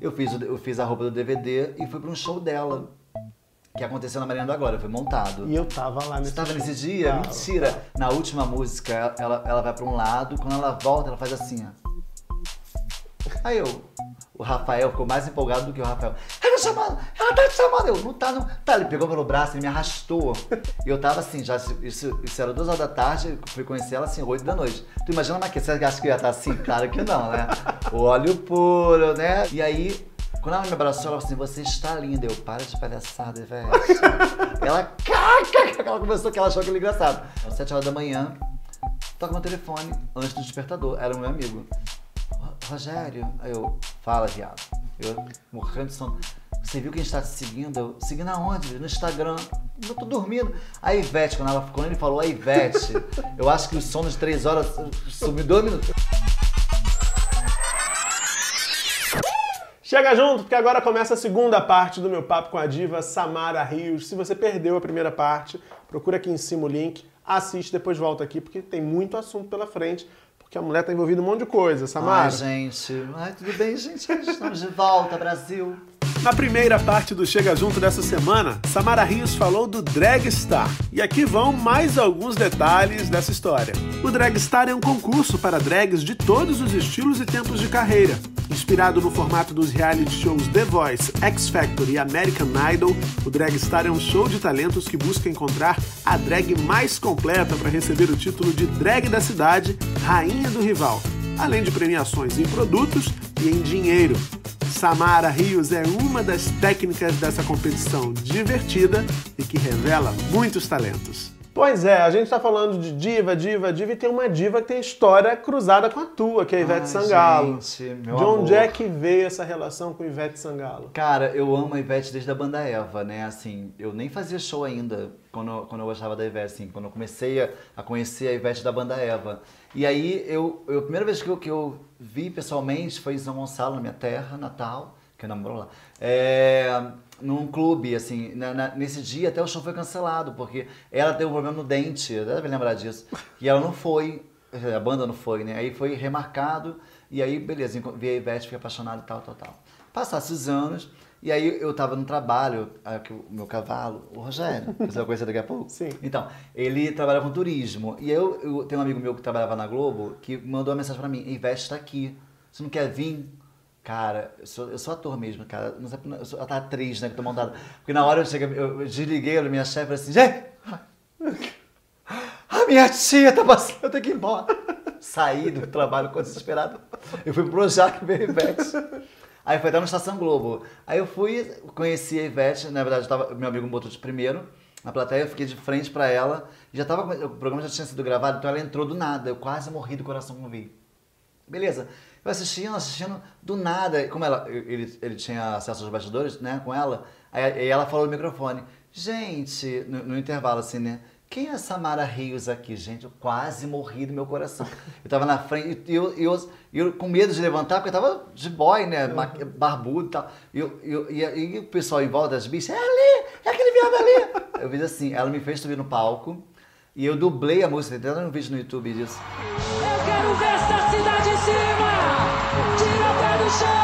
Eu fiz, eu fiz a roupa do DVD e fui para um show dela. Que aconteceu na Marina do Agora, foi montado. E eu tava lá nesse Você tava show. nesse dia? Tava. Mentira! Na última música, ela, ela vai pra um lado, quando ela volta, ela faz assim, ó. Aí eu, o Rafael ficou mais empolgado do que o Rafael. Tá chamando, ela tá te chamando. Eu, não tá, não. Tá, ele pegou pelo braço, ele me arrastou. E eu tava assim, já, isso, isso era duas horas da tarde, fui conhecer ela assim, oito da noite. Tu imagina uma que você acha que eu ia estar assim? Claro que não, né? O óleo puro, né? E aí, quando ela me abraçou, ela falou assim, você está linda. Eu, para de palhaçada, velho. Ela, caca, ela começou que ela achou aquilo engraçado. Às sete horas da manhã, toca meu telefone antes do despertador. Era o meu amigo. "Ro- Rogério, aí eu, fala, viado. Eu morrendo de sono. Você viu quem está te seguindo? Eu, seguindo aonde? No Instagram. Eu tô dormindo. A Ivete, quando, ela, quando ele falou a Ivete, eu acho que o sono de três horas sumiu dois minutos. Chega junto, porque agora começa a segunda parte do meu papo com a diva Samara Rios. Se você perdeu a primeira parte, procura aqui em cima o link, assiste, depois volta aqui, porque tem muito assunto pela frente, porque a mulher tá envolvida em um monte de coisa, Samara. Ai, gente. Ai, tudo bem, gente? Estamos de volta, Brasil. Na primeira parte do Chega Junto dessa semana, Samara Rios falou do Dragstar. E aqui vão mais alguns detalhes dessa história. O Dragstar é um concurso para drags de todos os estilos e tempos de carreira. Inspirado no formato dos reality shows The Voice, X Factor e American Idol, o Dragstar é um show de talentos que busca encontrar a drag mais completa para receber o título de drag da cidade, rainha do rival, além de premiações em produtos e em dinheiro. Samara Rios é uma das técnicas dessa competição divertida e que revela muitos talentos. Pois é, a gente tá falando de diva, diva, diva, e tem uma diva que tem história cruzada com a tua, que é a Ivete Ai, Sangalo. gente, meu de onde amor. é que veio essa relação com Ivete Sangalo? Cara, eu amo a Ivete desde a banda Eva, né? Assim, eu nem fazia show ainda quando, quando eu gostava da Ivete, assim, quando eu comecei a, a conhecer a Ivete da banda Eva. E aí, eu, eu- a primeira vez que eu, que eu vi pessoalmente foi em São Gonçalo, na minha terra, Natal, que eu namoro lá. É, num clube, assim, na- na- nesse dia até o show foi cancelado, porque ela teve um problema no dente, deve lembrar disso. E ela não foi, a banda não foi, né? Aí foi remarcado, e aí, beleza, vi a Ivete, fiquei apaixonado e tal, tal, tal. Passasse os anos, e aí eu tava no trabalho, aí que o meu cavalo, o Rogério, você vai conhecer daqui a pouco. Sim. Então, ele trabalha com turismo. E eu, eu tenho um amigo meu que trabalhava na Globo que mandou uma mensagem pra mim: Ivete está aqui. Você não quer vir? Cara, eu sou, eu sou ator mesmo, cara. Sei, eu sou atriz, né? Que tô montada. Porque na hora eu cheguei, eu, desliguei a minha chefe assim: gente! A minha tia tá passando, eu tenho que ir embora. Saí do trabalho com desesperado. Eu fui pro Projac ver Ivete. Aí foi até na Estação Globo. Aí eu fui, conheci a Ivete, na verdade, tava, meu amigo me botou de primeiro na plateia, eu fiquei de frente pra ela. Já tava, o programa já tinha sido gravado, então ela entrou do nada. Eu quase morri do coração quando vi. Beleza. Eu assistindo, assistindo, do nada, como ela, ele, ele tinha acesso aos bastidores, né, com ela, aí, ela falou no microfone, gente, no, no intervalo assim, né, quem é Samara Rios aqui, gente? Eu quase morri do meu coração. Eu tava na frente, e eu, eu, eu com medo de levantar, porque eu tava de boy, né, barbudo e tal, e, eu, eu, e, e o pessoal em volta, as bichas, é ali, é aquele viado ali. Eu fiz assim, ela me fez subir no palco, e eu dublei a música, tem um vídeo no YouTube disso. Nation!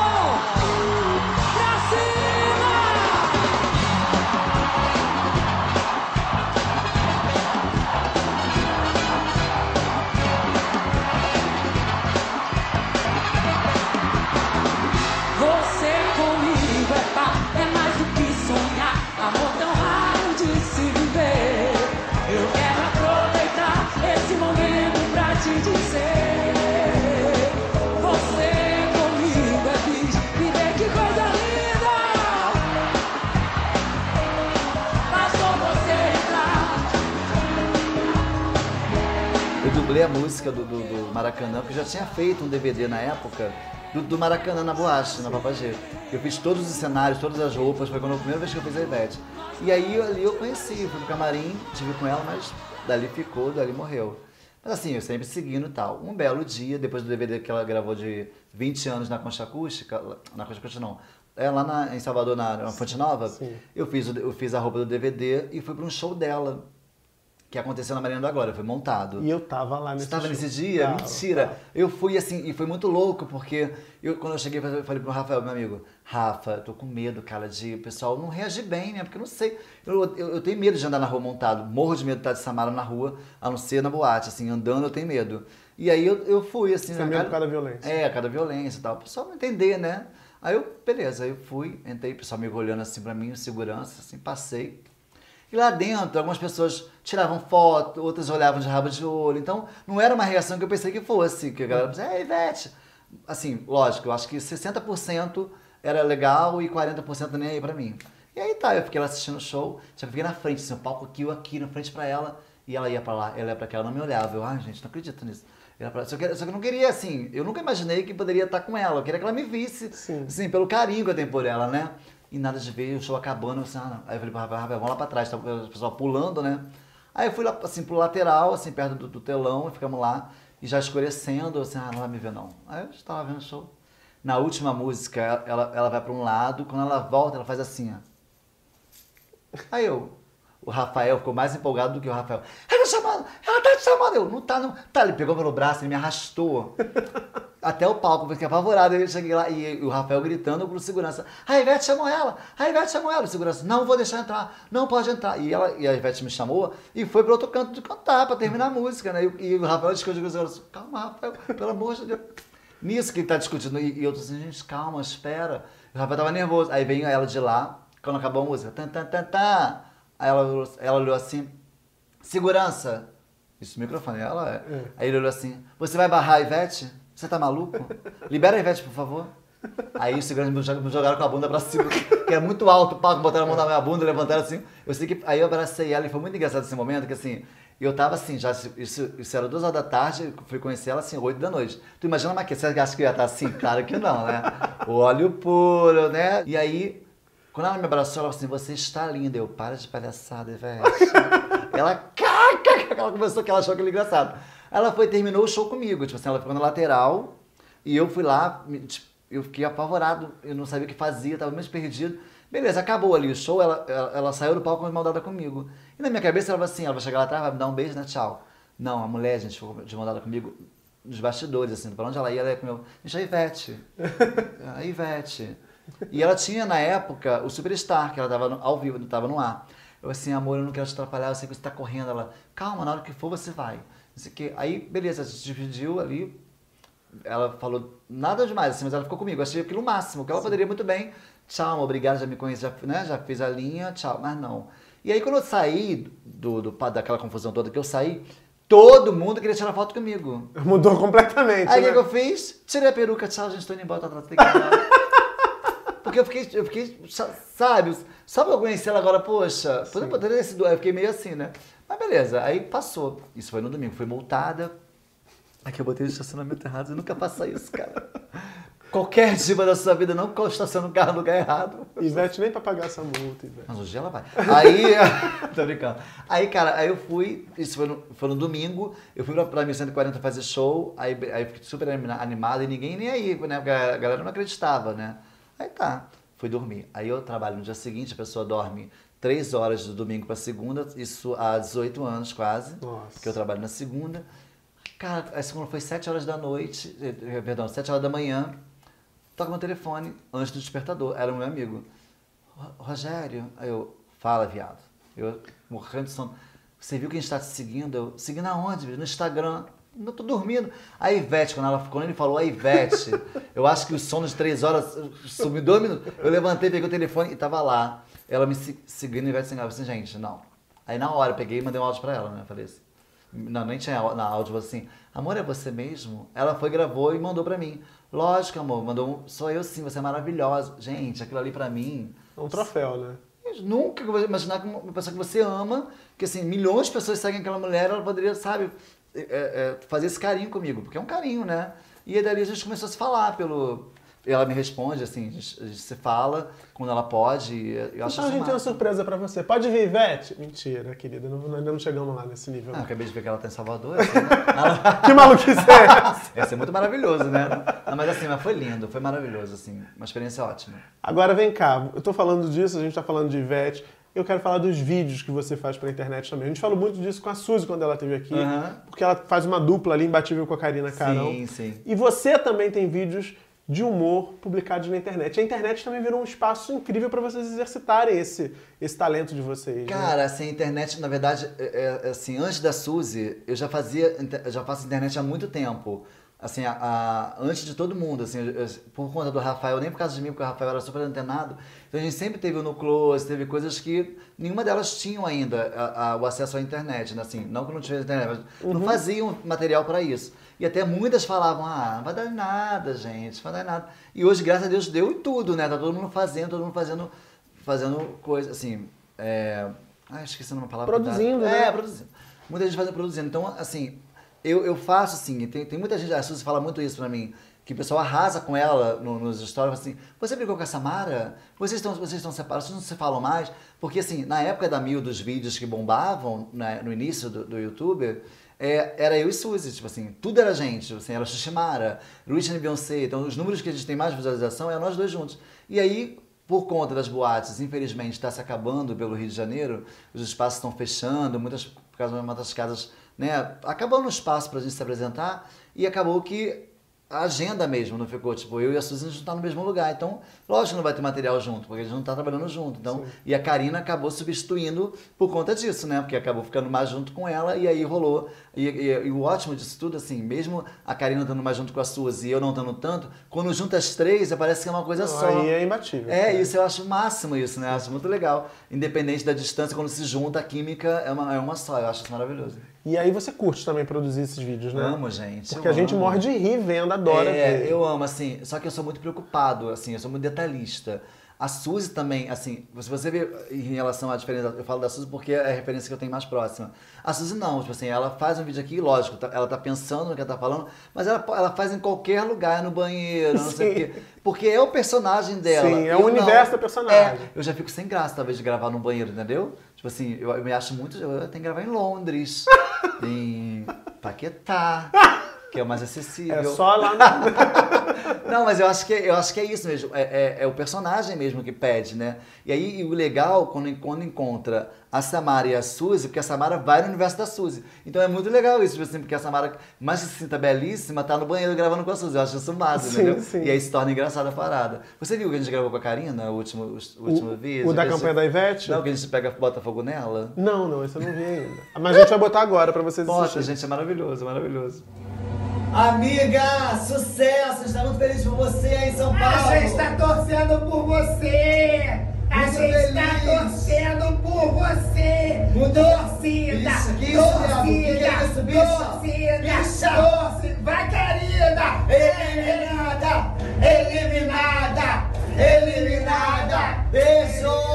Dublei a música do, do, do Maracanã, porque eu já tinha feito um DVD na época do, do Maracanã na boate, na Papagê. Eu fiz todos os cenários, todas as roupas, foi quando a primeira vez que eu fiz a Ivete. E aí ali eu conheci, fui pro camarim, tive com ela, mas dali ficou, dali morreu. Mas assim, eu sempre seguindo e tal. Um belo dia, depois do DVD que ela gravou de 20 anos na Concha Acústica, na Concha Acústica não, é lá na- em Salvador, na, na Fonte Nova, Sim. eu fiz, eu fiz a roupa do DVD e fui para um show dela que aconteceu na Marina da Glória, foi montado. E eu tava lá nesse Você tava show. nesse dia? Tava, Mentira. tava. Eu fui assim, e foi muito louco, porque eu, quando eu cheguei, eu falei pro Rafael, meu amigo, Rafa, tô com medo, cara, de o pessoal não reagir bem, né? Porque eu não sei. Eu, eu, eu tenho medo de andar na rua montado. Morro de medo de estar de Samara na rua, a não ser na boate, assim, andando eu tenho medo. E aí eu, eu fui, assim, Você tem medo cara- por causa da violência. É, cada violência e tal. O pessoal não entender, né? Aí eu, beleza, aí eu fui, entrei, o pessoal me olhando assim pra mim, segurança, assim, passei. E lá dentro, algumas pessoas tiravam foto, outras olhavam de rabo de olho. Então, não era uma reação que eu pensei que fosse. Que a galera dizia, é, Ivete. Assim, lógico, eu acho que 60% era legal e 40% nem aí pra mim. E aí tá, eu fiquei lá assistindo o show, já fiquei na frente, assim, o palco aqui, eu aqui, na frente pra ela, e ela ia pra lá, ela ia pra cá, ela não me olhava. Eu, ai, gente, não acredito nisso. Pra- Só que, só que eu não queria, assim, eu nunca imaginei que poderia estar com ela, eu queria que ela me visse, Sim. assim, pelo carinho que eu tenho por ela, né? E nada de ver, o show acabando, eu assim, ah. Aí eu falei Rafael, vamos lá pra trás, tá o pessoal pulando, né? Aí eu fui lá, assim, pro lateral, assim, perto do, do telão, e ficamos lá, e já escurecendo, assim, ah, não vai me ver não. Aí eu estava vendo o show. Na última música, ela, ela vai pra um lado, quando ela volta, ela faz assim, ó. Aí eu, o Rafael ficou mais empolgado do que o Rafael. Ela tá ela tá te chamando. Eu, não tá, não. Tá, ele pegou pelo braço, ele me arrastou. Até o palco, fiquei apavorado. Eu cheguei lá e o Rafael gritando pro segurança: A Ivete chamou ela, a Ivete chamou ela. O segurança: Não vou deixar entrar, não pode entrar. E, ela, e a Ivete me chamou e foi pro outro canto de cantar pra terminar a música, né? E, e o Rafael discutiu com o segurança: Calma, Rafael, pelo amor de Deus. Nisso que ele tá discutindo. E, e eu tô assim: Gente, calma, espera. O Rafael tava nervoso. Aí veio ela de lá, quando acabou a música: Tan, tan, tan, tan. Aí ela, ela olhou assim: Segurança. Isso, microfone. Ela é. Aí ele olhou assim: Você vai barrar a Ivete? Você tá maluco? Libera a Ivete, por favor. Aí os seguranças me jogaram- com a bunda pra cima, que é muito alto o palco, botaram a mão na minha bunda, levantaram assim. Eu sei que. Aí eu abracei ela e foi muito engraçado esse momento, que assim. Eu tava assim, já, isso, isso era duas horas da tarde, fui conhecer ela assim, oito da noite. Tu imagina uma Você acha que eu ia estar assim? Claro que não, né? O óleo puro, né? E aí, quando ela me abraçou, ela falou assim, você está linda. Eu, para de palhaçada, Ivete. Ela, caca, ela começou que ela achou aquilo engraçado. Ela foi, terminou o show comigo, tipo assim, ela ficou na lateral, e eu fui lá, tipo, eu fiquei apavorado, eu não sabia o que fazia, tava meio perdido. Beleza, acabou ali o show, ela, ela, ela saiu do palco com mão dada comigo. E na minha cabeça ela vai assim, ela vai chegar lá atrás, vai me dar um beijo, né, tchau. Não, a mulher, gente, ficou de mão dada comigo nos bastidores, assim, pra onde ela ia, ela ia comigo. Gente, a Ivete. A Ivete. E ela tinha, na época, o Superstar, que ela tava no- ao vivo, não tava no ar. Eu assim, amor, eu não quero te atrapalhar, eu sei que você tá correndo. Ela, calma, na hora que for você vai. Não sei o quê. Aí, beleza, a gente dividiu ali, ela falou nada demais, assim, mas ela ficou comigo. Eu achei aquilo o máximo, que ela poderia muito bem. Tchau, amor, obrigado, já me conhece, já, né, já fiz a linha, tchau. Mas não. E aí, quando eu saí do, do, daquela confusão toda que eu saí, todo mundo queria tirar foto comigo. Mudou completamente, Aí o né? que, eu fiz? Tirei a peruca, tchau, gente, tô indo embora, tá, tá, tem que ir embora. Porque eu fiquei, eu fiquei, sa- sabe, só pra eu conhecer ela agora, poxa, poderia poderia ter sido, eu fiquei meio assim, né? Mas beleza, aí passou. Isso foi no domingo, fui multada. Aqui eu botei o estacionamento errado, eu nunca faça isso, cara. Qualquer diva da sua vida não estaciona o carro no lugar errado. Ivete nem pra pagar essa multa, Ivete. Mas hoje ela vai. Aí, tô brincando. Aí, cara, aí eu fui, isso foi no, foi no domingo, eu fui pra, pra 1140 fazer show, aí, aí fiquei super anima- animado e ninguém nem aí, né? A galera não acreditava, né? Aí tá, fui dormir. Aí eu trabalho no dia seguinte, a pessoa dorme três horas do domingo pra segunda, isso há 18 anos quase, Nossa. que eu trabalho na segunda. Cara, a segunda foi 7 horas da noite, eh, eh, perdão, 7 horas da manhã, toca meu telefone antes do despertador, era o meu amigo. "Ro- Rogério, aí eu, fala, viado. Eu morrendo de sono. Você viu quem está te seguindo? Eu, seguindo aonde? No Instagram. Não tô dormindo. A Ivete, quando, ela, quando ele falou a Ivete, eu acho que o sono de três horas sumiu dois minutos. Eu levantei, peguei o telefone e tava lá. Ela me se- seguindo, a Ivete seguindo. Eu falei assim, gente, não. Aí na hora eu peguei e mandei um áudio pra ela, né? Eu falei assim, não, nem tinha na áudio, eu falei assim, amor, é você mesmo? Ela foi, gravou e mandou pra mim. Lógico, amor, mandou um, sou eu sim, você é maravilhosa. Gente, aquilo ali pra mim, É um troféu, né? eu nunca vou imaginar que uma pessoa que você ama, que assim, milhões de pessoas seguem aquela mulher, ela poderia, sabe, é, é, fazer esse carinho comigo, porque é um carinho, né? E dali a gente começou a se falar pelo. Ela me responde, assim, a gente, a gente se fala quando ela pode. Eu acho Então a gente tem uma surpresa pra você. Pode vir, Ivete? Mentira, querida. Não, ainda não chegamos lá nesse nível. Ah, acabei de ver que ela tá em Salvador. Assim, né? Ela- Que maluquice é? Ia ser muito maravilhoso, né? Não, mas assim, mas foi lindo, foi maravilhoso, assim, uma experiência ótima. Agora vem cá, eu tô falando disso, a gente tá falando de Ivete. Eu quero falar dos vídeos que você faz pra internet também. A gente falou muito disso com a Suzy quando ela esteve aqui, Aham. porque ela faz uma dupla ali imbatível com a Karina Carão. Sim, sim. E você também tem vídeos de humor publicados na internet. A internet também virou um espaço incrível para vocês exercitarem esse, esse talento de vocês. né? Cara, assim, a internet, na verdade, é- é- assim, antes da Suzy, eu já fazia, já faço internet há muito tempo. Assim, a- a- antes de todo mundo, assim, eu- por conta do Rafael, nem por causa de mim, porque o Rafael era super antenado. Então a gente sempre teve o no close, teve coisas que nenhuma delas tinham ainda a- o acesso à internet, né? Assim, não que não tivesse internet, mas não faziam material para isso. E até muitas falavam, ah, não vai dar nada, gente, não vai dar nada. E hoje, graças a Deus, deu em tudo, né? Tá todo mundo fazendo, todo mundo fazendo, fazendo coisa, assim, é... Ah, esqueci uma palavra. Produzindo, é, né? É, produzindo. Muita gente fazendo produzindo. Então, assim, eu, eu faço assim, tem, tem muita gente, a Suzy fala muito isso pra mim, que o pessoal arrasa com ela no- nos stories, assim, você brigou com a Samara? Vocês estão, vocês estão separados, vocês não se falam mais? Porque assim, na época da mil dos vídeos que bombavam, né, no início do, do YouTube, é, era eu e Suzy, tipo assim, tudo era gente, tipo assim, era Xuximara, Whitney e Beyoncé, então os números que a gente tem mais visualização é nós dois juntos. E aí, por conta das boates, infelizmente, está se acabando pelo Rio de Janeiro, os espaços estão fechando, muitas, por causa de muitas casas, né, acabando o espaço para a gente se apresentar, e acabou que a agenda mesmo não ficou, tipo, eu e a Suzy a gente não tá no mesmo lugar, então, lógico que não vai ter material junto, porque a gente não tá trabalhando junto, então, e a Karina acabou substituindo por conta disso, né, porque acabou ficando mais junto com ela, e aí rolou, e, e- e o ótimo disso tudo, assim, mesmo a Karina estando mais junto com a Suzy e eu não estando tanto, quando junta as três, parece que é uma coisa só. Aí é imbatível. É, isso eu acho máximo isso, né? Eu acho muito legal. Independente da distância, quando se junta, a química é uma, é uma só. Eu acho isso maravilhoso. E aí você curte também produzir esses vídeos, né? Amo, gente. Porque a gente amo. morre de rir vendo, adora É, ver. eu amo, assim. Só que eu sou muito preocupado, assim. Eu sou muito detalhista. A Suzy também, assim, se você vê em relação à diferença, eu falo da Suzy porque é a referência que eu tenho mais próxima. A Suzy não, tipo assim, ela faz um vídeo aqui, lógico, tá- ela tá pensando no que ela tá falando, mas ela, ela faz em qualquer lugar, no banheiro, não sei o Sim. quê. Porque é o personagem dela. Sim, é o não. universo da personagem. É, eu já fico sem graça, talvez, de gravar no banheiro, entendeu? Tipo assim, eu, eu me acho muito. Eu tenho que gravar em Londres, em Paquetá, que é o mais acessível. É só lá no... Não, mas eu acho que, eu acho que é isso mesmo. É, é- é o personagem mesmo que pede, né? E aí, e o legal, quando, quando encontra a Samara e a Suzy, porque a Samara vai no universo da Suzy. Então é muito legal isso, tipo assim, porque a Samara, mais que se sinta belíssima, tá no banheiro gravando com a Suzy. Eu acho isso massa, Sim, entendeu? sim. E aí se torna engraçada a parada. Você viu que a gente gravou com a Karina, o último, o último vídeo? o da Que a gente- campanha da Ivete? Não, que a gente pega, bota fogo nela? Não, não, esse eu não vi ainda. Mas a gente vai botar agora pra vocês Bota, assistirem. gente, é maravilhoso, é maravilhoso. Amiga, sucesso! Está muito feliz por você aí em São A Paulo. gente está torcendo por você! A Muito gente está torcendo por você! Muito- Torcida! Isso, que isso, Diabo? Que é isso, torcida! Torcida! Bicha? Torcida! Vai, querida! Eliminada! Eliminada! Eliminada! Beijo!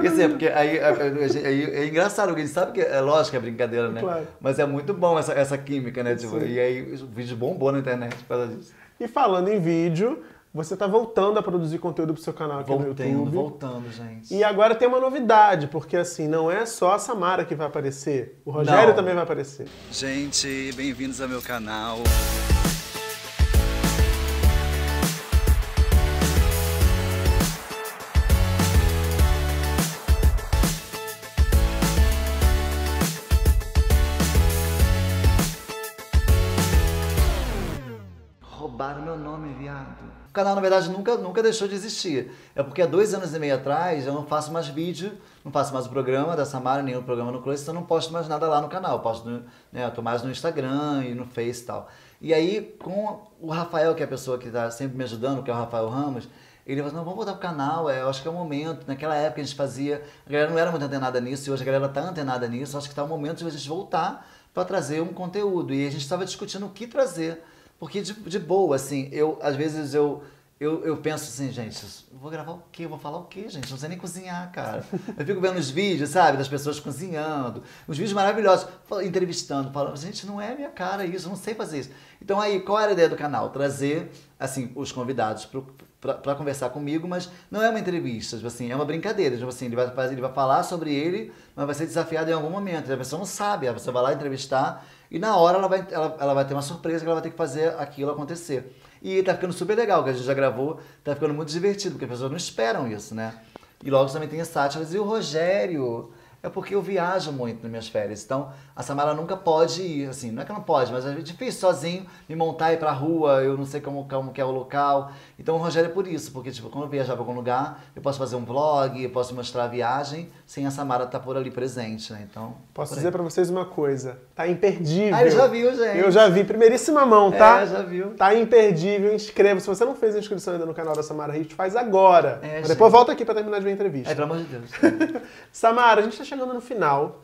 Porque assim, é porque aí, aí- aí é engraçado, porque a gente sabe que é lógico que é brincadeira, né? Claro. Mas é muito bom essa, essa química, né? Tipo, e aí o vídeo bombou na internet por causa disso. E falando em vídeo, você tá voltando a produzir conteúdo pro seu canal aqui no Voltando, YouTube. voltando, gente. E agora tem uma novidade, porque assim, não é só a Samara que vai aparecer, o Rogério Não. também vai aparecer. Gente, bem-vindos ao meu canal. O canal, na verdade, nunca, nunca deixou de existir. É porque há dois anos e meio atrás eu não faço mais vídeo, não faço mais o programa da Samara, o programa no Close, então não posto mais nada lá no canal. Eu posto, no, né, eu tô mais no Instagram e no Face e tal. E aí, com o Rafael, que é a pessoa que está sempre me ajudando, que é o Rafael Ramos, ele falou, não, vamos voltar pro canal, é, eu acho que é o momento. Naquela época a gente fazia, a galera não era muito antenada nisso, e hoje a galera tá antenada nisso, acho que tá o momento de a gente voltar para trazer um conteúdo. E a gente estava discutindo o que trazer. Porque de, de boa, assim, eu, às vezes eu, eu, eu penso assim, gente, vou gravar o quê? Vou falar o quê, gente? Não sei nem cozinhar, cara. Eu fico vendo os vídeos, sabe, das pessoas cozinhando, os vídeos maravilhosos, entrevistando, falando, gente, não é minha cara isso, eu não sei fazer isso. Então aí, qual era a ideia do canal? Trazer, assim, os convidados para conversar comigo, mas não é uma entrevista, tipo assim, é uma brincadeira. Tipo assim, ele vai, ele vai falar sobre ele, mas vai ser desafiado em algum momento. A pessoa não sabe, a pessoa vai lá entrevistar e na hora ela vai, ela, ela vai ter uma surpresa que ela vai ter que fazer aquilo acontecer. E tá ficando super legal, que a gente já gravou, tá ficando muito divertido, porque as pessoas não esperam isso, né? E logo também tem as sátiras. E o Rogério, é porque eu viajo muito nas minhas férias. Então, a Samara nunca pode ir, assim, não é que não pode, mas é difícil sozinho me montar e ir pra rua, eu não sei como, como que é o local. Então, o Rogério é por isso, porque, tipo, quando eu viajar pra algum lugar, eu posso fazer um vlog, eu posso mostrar a viagem, sem a Samara estar por ali presente, né? Então, Posso dizer pra vocês uma coisa, tá imperdível. Ah, ele já viu, gente. Eu já vi, primeiríssima mão, tá? É, já viu. Tá imperdível, inscreva. Se você não fez a inscrição ainda no canal da Samara Hit, faz agora. É, depois volta aqui pra terminar de ver a entrevista. É, pelo amor de Deus. Samara, a gente tá chegando no final,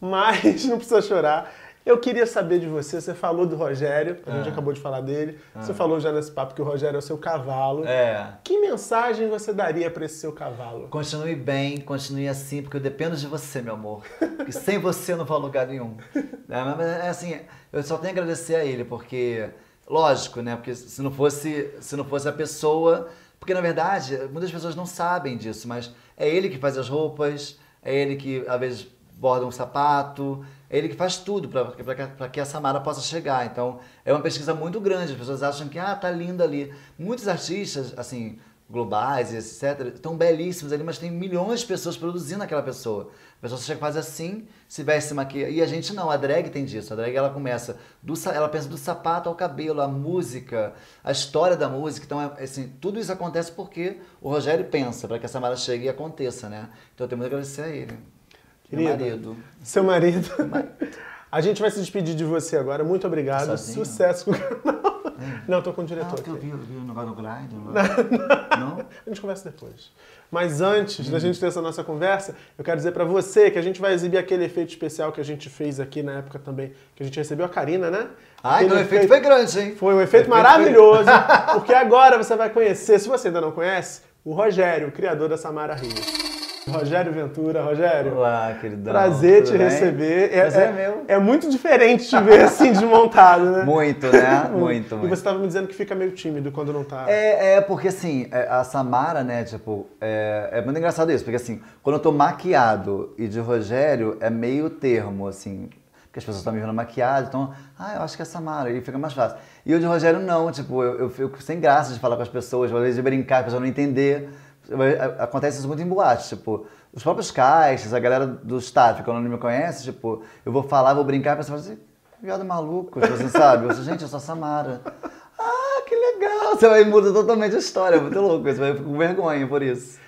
mas não precisa chorar. Eu queria saber de você, você falou do Rogério, a gente Ah. acabou de falar dele. Você falou já nesse papo que o Rogério é o seu cavalo. É. Que mensagem você daria pra esse seu cavalo? Continue bem, continue assim, porque eu dependo de você, meu amor. E sem você eu não vou a lugar nenhum. É, mas é assim, eu só tenho a agradecer a ele, porque, lógico, né? Porque se não fosse, se não fosse a pessoa. Porque na verdade, muitas pessoas não sabem disso, mas é ele que faz as roupas, é ele que às vezes borda um sapato, é ele que faz tudo para que a Samara possa chegar. Então, é uma pesquisa muito grande. As pessoas acham que, ah, tá linda ali. Muitos artistas, assim, globais etc., estão belíssimos ali, mas tem milhões de pessoas produzindo aquela pessoa. A pessoa chega e faz assim, se veste maquia. E a gente não, a drag tem disso. A drag ela começa, do, ela pensa do sapato ao cabelo, a música, a história da música. Então, é, assim, tudo isso acontece porque o Rogério pensa para que a Samara chegue e aconteça, né? Então, eu tenho muito a agradecer a ele. Meu Querido. marido. Seu marido. A gente vai se despedir de você agora. Muito obrigado. Sozinho? Sucesso com o canal. Não, tô com o Ah, diretor porque eu aqui. vi, eu vi o negócio do Grindr. Não? A gente conversa depois. Mas antes da gente ter essa nossa conversa, eu quero dizer pra você que a gente vai exibir aquele efeito especial que a gente fez aqui na época também, que a gente recebeu a Karina, né? Ah, então o efeito foi grande, hein? Foi um efeito efeito maravilhoso, porque agora você vai conhecer, se você ainda não conhece, o Rogério, o criador da Samara Rios. Rogério Ventura, Rogério. Olá, queridão. Prazer Tudo te bem? receber. Prazer é meu. é muito diferente te ver assim desmontado, né? Muito, né? Muito, E muito. você estava me dizendo que fica meio tímido quando não tá. É, é porque assim, é, a Samara, né, tipo, é, é muito engraçado isso, porque assim, quando eu tô maquiado e de Rogério, é meio termo, assim, porque as pessoas estão me vendo maquiado, então, ah, eu acho que é Samara, e fica mais fácil. E o de Rogério não, tipo, eu, eu fico sem graça de falar com as pessoas, às vezes de brincar, a pessoa não entender. Acontece isso muito em boate, tipo, os próprios caixas, a galera do staff, quando não me conhece, tipo, eu vou falar, vou brincar, a pessoa fala assim, viado maluco, tipo assim, sabe? Eu falo, gente, eu sou a Samara. Ah, que legal! Você vai muda totalmente a história, é muito louco. Você vai ficar com vergonha por isso.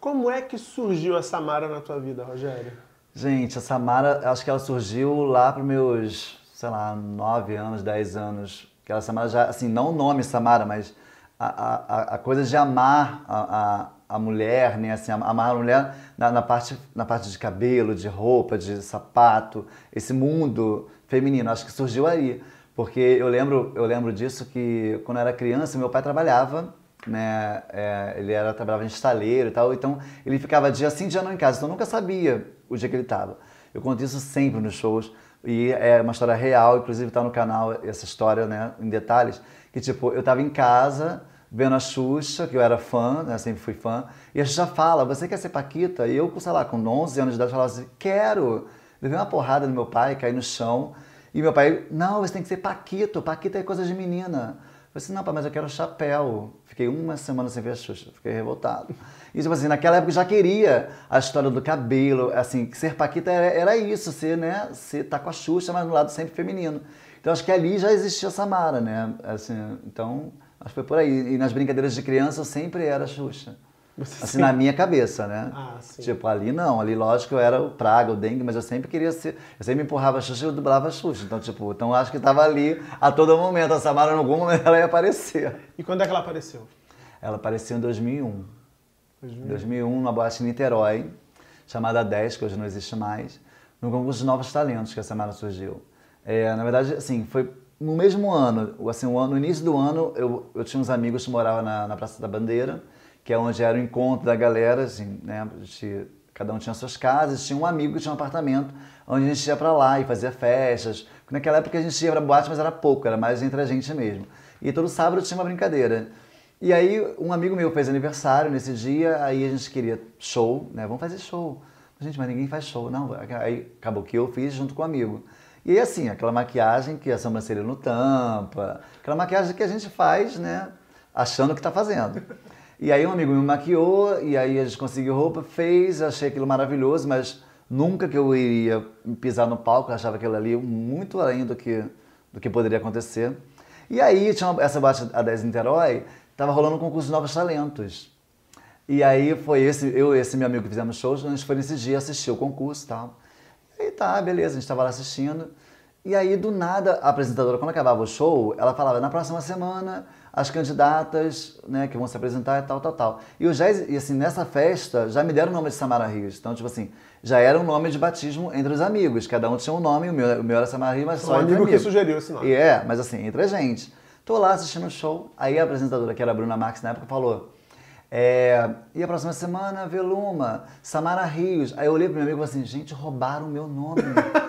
Como é que surgiu a Samara na tua vida, Rogério? Gente, a Samara, acho que ela surgiu lá para meus, sei lá, 9 anos, 10 anos. Aquela Samara já, assim, não o nome Samara, mas a, a, a- a coisa de amar a, a, mulher, né? Assim, amar a mulher na, na parte, na parte de cabelo, de roupa, de sapato, esse mundo feminino. Acho que surgiu aí. Porque eu lembro, eu lembro disso que quando eu era criança, meu pai trabalhava né? É, ele era, trabalhava em estaleiro e tal, então ele ficava dia sim, dia não em casa, então eu nunca sabia o dia que ele estava. Eu conto isso sempre nos shows e é uma história real, inclusive está no canal essa história, né, em detalhes, que tipo, eu estava em casa vendo a Xuxa, que eu era fã, né, sempre fui fã, e a Xuxa fala, você quer ser Paquita? E eu, sei lá, com 11 anos de idade, falava assim, quero! Levei uma porrada no meu pai, caí no chão, e meu pai, não, você tem que ser Paquito, Paquita é coisa de menina. Eu falei assim, não, pai, mas eu quero chapéu. Fiquei uma semana sem ver a Xuxa, fiquei revoltado. E tipo assim, naquela época eu já queria a história do cabelo, assim, ser Paquita era, era isso, ser, né, ser tá com a Xuxa, mas no lado sempre feminino. Então acho que ali já existia a Samara, né, assim, então acho que foi por aí. E nas brincadeiras de criança eu sempre era Xuxa. Você Assim, na minha cabeça, né? Ah, sim. Tipo, ali não, ali lógico eu era o Praga, o Dengue, mas eu sempre queria ser. Eu sempre empurrava a Xuxa e eu dublava a Xuxa. Então, tipo, então acho que tava ali a todo momento. A Samara, em algum momento, ela ia aparecer. E quando é que ela apareceu? Ela apareceu em 2001. 2001. Em 2001, numa boate em Niterói, chamada 10, que hoje não existe mais, no concurso de novos talentos que a Samara surgiu. É, na verdade, assim, foi no mesmo ano, assim, o ano- no início do ano, eu, eu tinha uns amigos que moravam na, na Praça da Bandeira, que é onde era o encontro da galera, assim, né, gente- cada um tinha suas casas, tinha um amigo que tinha um apartamento, onde a gente ia pra lá e fazia festas. Naquela época a gente ia pra boate, mas era pouco, era mais entre a gente mesmo. E todo sábado tinha uma brincadeira. E aí, um amigo meu fez aniversário nesse dia, aí a gente queria show, né? Vamos fazer show. Gente, mas ninguém faz show. Não, aí acabou que eu fiz junto com um amigo. E aí, assim, aquela maquiagem que a sobrancelha não tampa, aquela maquiagem que a gente faz, né, achando que tá fazendo. E aí um amigo me maquiou, e aí a gente conseguiu roupa, fez, achei aquilo maravilhoso, mas nunca que eu iria pisar no palco, eu achava aquilo ali muito além do que, do que poderia acontecer. E aí, tinha uma- essa boate a 10 em Niterói, tava rolando um concurso de novos talentos. E aí foi esse, eu e esse meu amigo que fizemos shows, a gente foi nesse dia assistir o concurso e tal. E aí tá, beleza, a gente tava lá assistindo. E aí, do nada, a apresentadora, quando acabava o show, ela falava, na próxima semana, as candidatas, né, que vão se apresentar e tal, tal, tal. E eu já, e assim, nessa festa, já me deram o nome de Samara Rios. Então, tipo assim, já era um nome de batismo entre os amigos. Cada um tinha um nome, o meu, o meu era Samara Rios, mas só Um entre amigo que sugeriu esse nome. E é, mas assim, entre a gente. Tô lá assistindo o show, aí a apresentadora, que era a Bruna Marques na época, falou: é, e a próxima semana, Veluma, Samara Rios. Aí eu olhei pro meu amigo e falei assim: gente, roubaram o meu nome.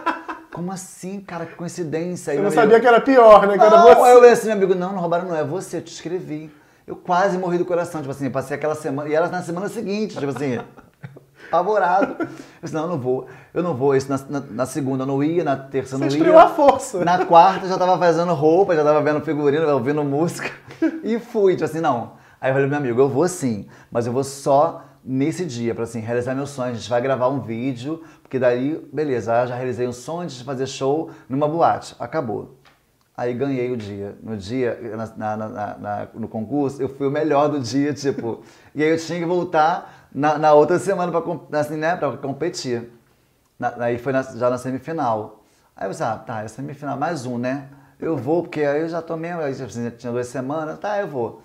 Como assim, cara? Que coincidência. Aí Eu não amigo, sabia que era pior, né? Que era não, aí eu você. olhei assim, meu amigo, não, não roubaram, não, é você, eu te escrevi. Eu quase morri do coração, tipo assim, passei aquela semana, e era na semana seguinte, tipo assim, apavorado. Eu disse, não, eu não vou, eu não vou, isso na, na- na segunda eu não ia, na terça eu Você não estreou ia. à força. Na quarta eu já tava fazendo roupa, já tava vendo figurino, ouvindo música, e fui, tipo assim, não. Aí eu falei, meu amigo, eu vou sim, mas eu vou só nesse dia, pra assim, realizar meu sonho. A gente vai gravar um vídeo, porque daí, beleza, já realizei um sonho de fazer show numa boate. Acabou. Aí ganhei o dia. No dia, na- na- na- no concurso, eu fui o melhor do dia, tipo. E aí eu tinha que voltar na, outra semana com- assim, né, pra competir. Aí foi já na semifinal. Aí eu pensei, ah, tá, é semifinal, mais um, né? Eu vou, porque aí eu já tomei, aí, tipo assim, tinha duas semanas, tá, eu vou.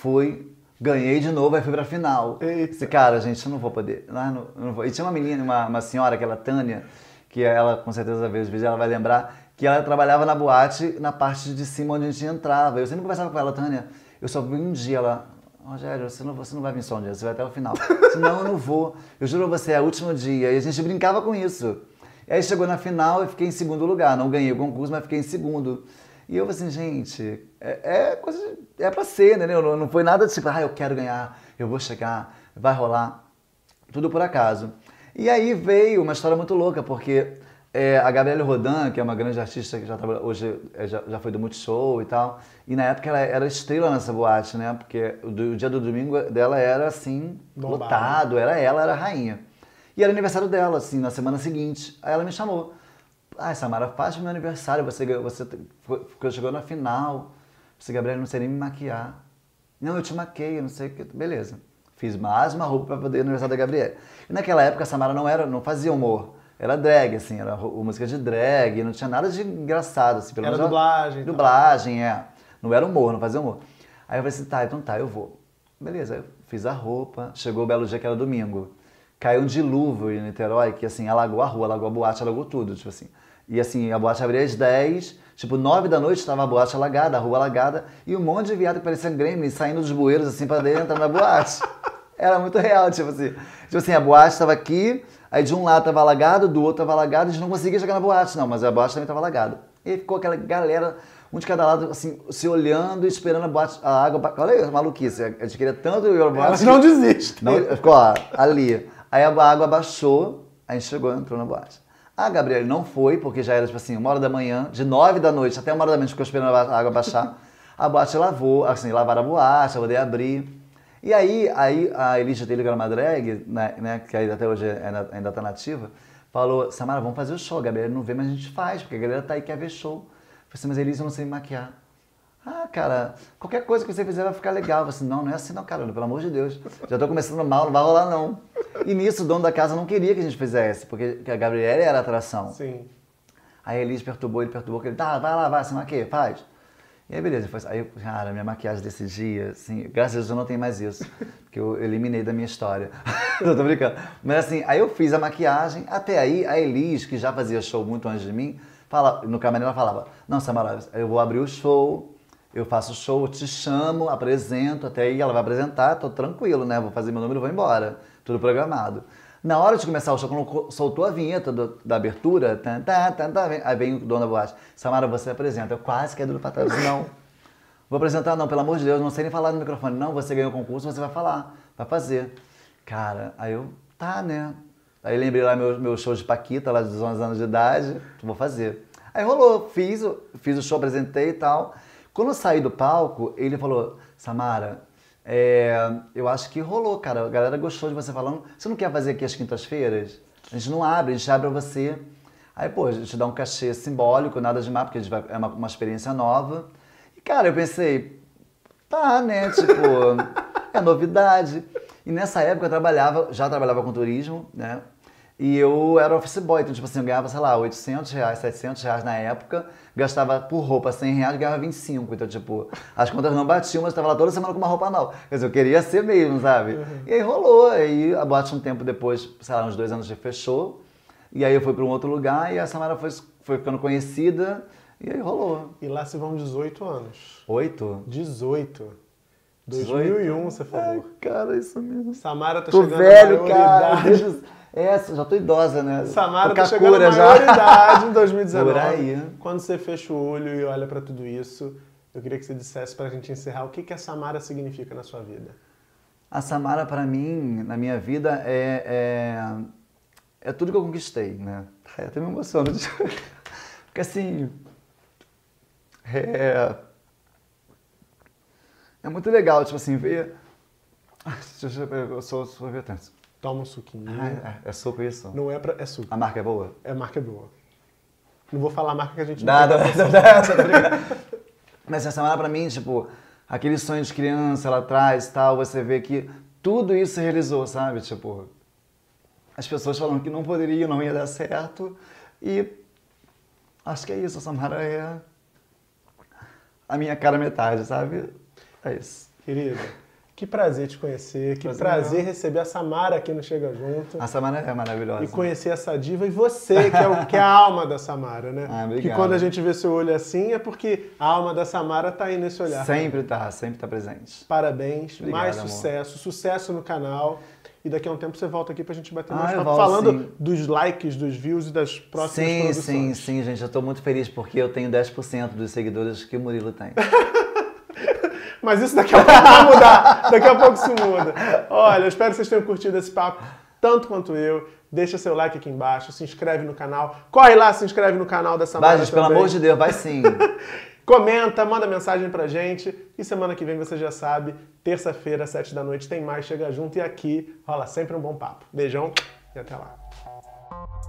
Fui, ganhei de novo, aí fui pra final. Eita. Disse, cara, gente, eu não vou poder. Ah, não, não vou. E tinha uma menina, uma, uma senhora, aquela Tânia, que ela com certeza vê os vídeos, ela vai lembrar, que ela trabalhava na boate, na parte de cima onde a gente entrava. Eu sempre conversava com ela, Tânia, eu só vi um dia ela. Rogério, você não, você não vai vir só um dia, você vai até o final. Eu disse, não, eu não vou. Eu juro a você, é o último dia. E a gente brincava com isso. E aí chegou na final e fiquei em segundo lugar. Não ganhei o concurso, mas fiquei em segundo. E eu assim, gente, é, é coisa. de- É pra ser, né? Não, não foi nada tipo, ah, eu quero ganhar, eu vou chegar, vai rolar. Tudo por acaso. E aí veio uma história muito louca, porque é, a Gabriele Rodan, que é uma grande artista que já trabalha, hoje é, já, já foi do Multishow e tal, e na época ela era estrela nessa boate, né? Porque o, o dia do domingo dela era assim, Bombado. lotado, era ela, era a rainha. E era aniversário dela, assim, na semana seguinte. Aí ela me chamou. Ah, Samara, faz meu aniversário, você, você foi- chegou na final. Você, Gabriel, não sei nem me maquiar. Não, eu te maquei, eu não sei o que. Beleza. Fiz mais uma roupa para poder aniversário da Gabriela. E naquela época a Samara não era, não fazia humor. Era drag, assim, era música de drag, não tinha nada de engraçado, assim, pelo Era menos dublagem e tal. Dublagem, é. Não era humor, não fazia humor. Aí eu falei assim, tá, então tá, eu vou. Beleza, eu fiz a roupa, chegou o belo dia que era domingo. Caiu um dilúvio em Niterói, que assim, alagou a rua, alagou a boate, alagou tudo, tipo assim. E assim, a boate abria às 10, tipo, 9 da noite estava a boate alagada, a rua alagada, e um monte de viado que parecia gremlin saindo dos bueiros assim pra dentro, entrando na boate. Era muito real, tipo assim. Tipo assim, a boate estava aqui, aí de um lado estava alagado, do outro estava alagado, a gente não conseguia chegar na boate, não, mas a boate também estava alagada. E aí ficou aquela galera, um de cada lado, assim, se olhando e esperando a, boate, a água. pra- Olha aí, a maluquice, a gente queria tanto ir à boate. Elas não desistem. não, ficou ó, ali. Aí a água baixou, a gente chegou, entrou na boate. A Gabriela não foi, porque já era, tipo assim, uma hora da manhã, de nove da noite até uma hora da manhã, ficou esperando a água baixar. A boate lavou, assim, lavaram a boate, eu poder abrir. E aí, aí a Elisa Taylor, que era uma drag, né, né, que até hoje ainda tá nativa, falou, Samara, vamos fazer o show. A Gabriela não vê, mas a gente faz, porque a galera tá aí quer ver show. Eu falei assim, mas Elisa, eu não sei maquiar. Ah, cara, qualquer coisa que você fizer vai ficar legal. Eu falei assim, não, não é assim não, caramba, pelo amor de Deus. Já tô começando mal, não vai rolar não. E nisso o dono da casa não queria que a gente fizesse, porque a Gabriela era a atração. Sim. Aí a Elis perturbou, ele perturbou, que ele, tá, vai lá, vai, se maquia, faz. E aí, beleza, foi, aí, eu, cara, minha maquiagem desse dia, assim, graças a Deus eu não tenho mais isso, porque eu eliminei da minha história. não, tô brincando. Mas assim, aí eu fiz a maquiagem, até aí a Elis, que já fazia show muito antes de mim, fala, no camarim ela falava, não, Samara, eu vou abrir o show, eu faço show, te chamo, apresento, até aí ela vai apresentar, tô tranquilo, né, vou fazer meu número e vou embora, tudo programado. Na hora de começar o show, quando co- soltou a vinheta do- da abertura, tan, tan, tan, vem- aí vem o dono da boate. Samara, você apresenta. Eu quase caí do pra trás. Não. Vou apresentar, não, pelo amor de Deus, não sei nem falar no microfone. Não, você ganhou o concurso, você vai falar, vai fazer. Cara, aí eu, tá, né? Aí lembrei lá meu, meu show de Paquita, lá dos 11 anos de idade, vou fazer. Aí rolou, fiz, fiz o show, apresentei e tal. Quando eu saí do palco, ele falou, Samara, é, eu acho que rolou, cara. A galera gostou de você falando. Você não quer fazer aqui as quintas-feiras? A gente não abre, a gente abre pra você. Aí, pô, a gente dá um cachê simbólico, nada demais, porque a gente vai, é uma, uma experiência nova. E, cara, eu pensei, tá, né? Tipo, é novidade. E nessa época eu trabalhava, já trabalhava com turismo, né? E eu era office boy, então, tipo assim, eu ganhava, sei lá, 800 reais, 700 reais na época, gastava por roupa 100 reais, ganhava 25. Então, tipo, as contas não batiam, mas eu tava lá toda semana com uma roupa nova. Quer dizer, eu queria ser mesmo, sabe? E aí rolou, aí a boate um tempo depois, sei lá, uns dois anos já fechou. E aí eu fui para um outro lugar e a Samara foi, foi ficando conhecida, e aí rolou. E lá se vão 18 anos. Oito? 18. 18? 2001, você falou. Ai, cara, isso mesmo. Samara tá Tô chegando velho, cara. maioridade. Do- É, já tô idosa, né? Samara tá a chegando à maioridade em 2019. Por aí. Quando você fecha o olho e olha pra tudo isso, eu queria que você dissesse pra gente encerrar o que, que a Samara significa na sua vida. A Samara, pra mim, na minha vida, é, é, é tudo que eu conquistei, né? Até me emociono. de- Porque assim. É. É muito legal, tipo assim, ver. Eu ver, eu sou sorvetante. Toma um suquinho. Ai, é, é suco isso? Não é pra. É suco. A marca é boa? É marca boa. Não vou falar a marca que a gente Nada, não nada, nada. Mas essa semana pra mim, tipo, aquele sonho de criança lá atrás e tal, você vê que tudo isso se realizou, sabe? Tipo, as pessoas falando que não poderia, não ia dar certo. E acho que é isso, a Samara é a minha cara metade, sabe? É isso. Querida, que prazer te conhecer, que Prazer prazer receber a Samara aqui no Chega Junto. A Samara é maravilhosa. E conhecer essa diva e você, que é, o- que é a alma da Samara, né? Ah, obrigado. que quando a gente vê seu olho assim é porque a alma da Samara tá aí nesse olhar. Sempre tá, sempre tá presente. Parabéns, Obrigado, mais amor. sucesso, sucesso no canal. E daqui a um tempo você volta aqui pra gente bater Ah, mais papo, volto, falando sim. dos likes, dos views e das próximas Sim, produções. sim, sim, gente. Eu tô muito feliz porque eu tenho 10% dos seguidores que o Murilo tem. Mas isso daqui a pouco vai mudar. Daqui a pouco se muda. Olha, eu espero que vocês tenham curtido esse papo tanto quanto eu. Deixa seu like aqui embaixo, se inscreve no canal. Corre lá, se inscreve no canal da Samara Vai, gente, pelo amor de Deus, vai sim. Comenta, manda mensagem pra gente. E semana que vem você já sabe, terça-feira, sete da noite, tem mais Chega Junto. E aqui rola sempre um bom papo. Beijão e até lá. you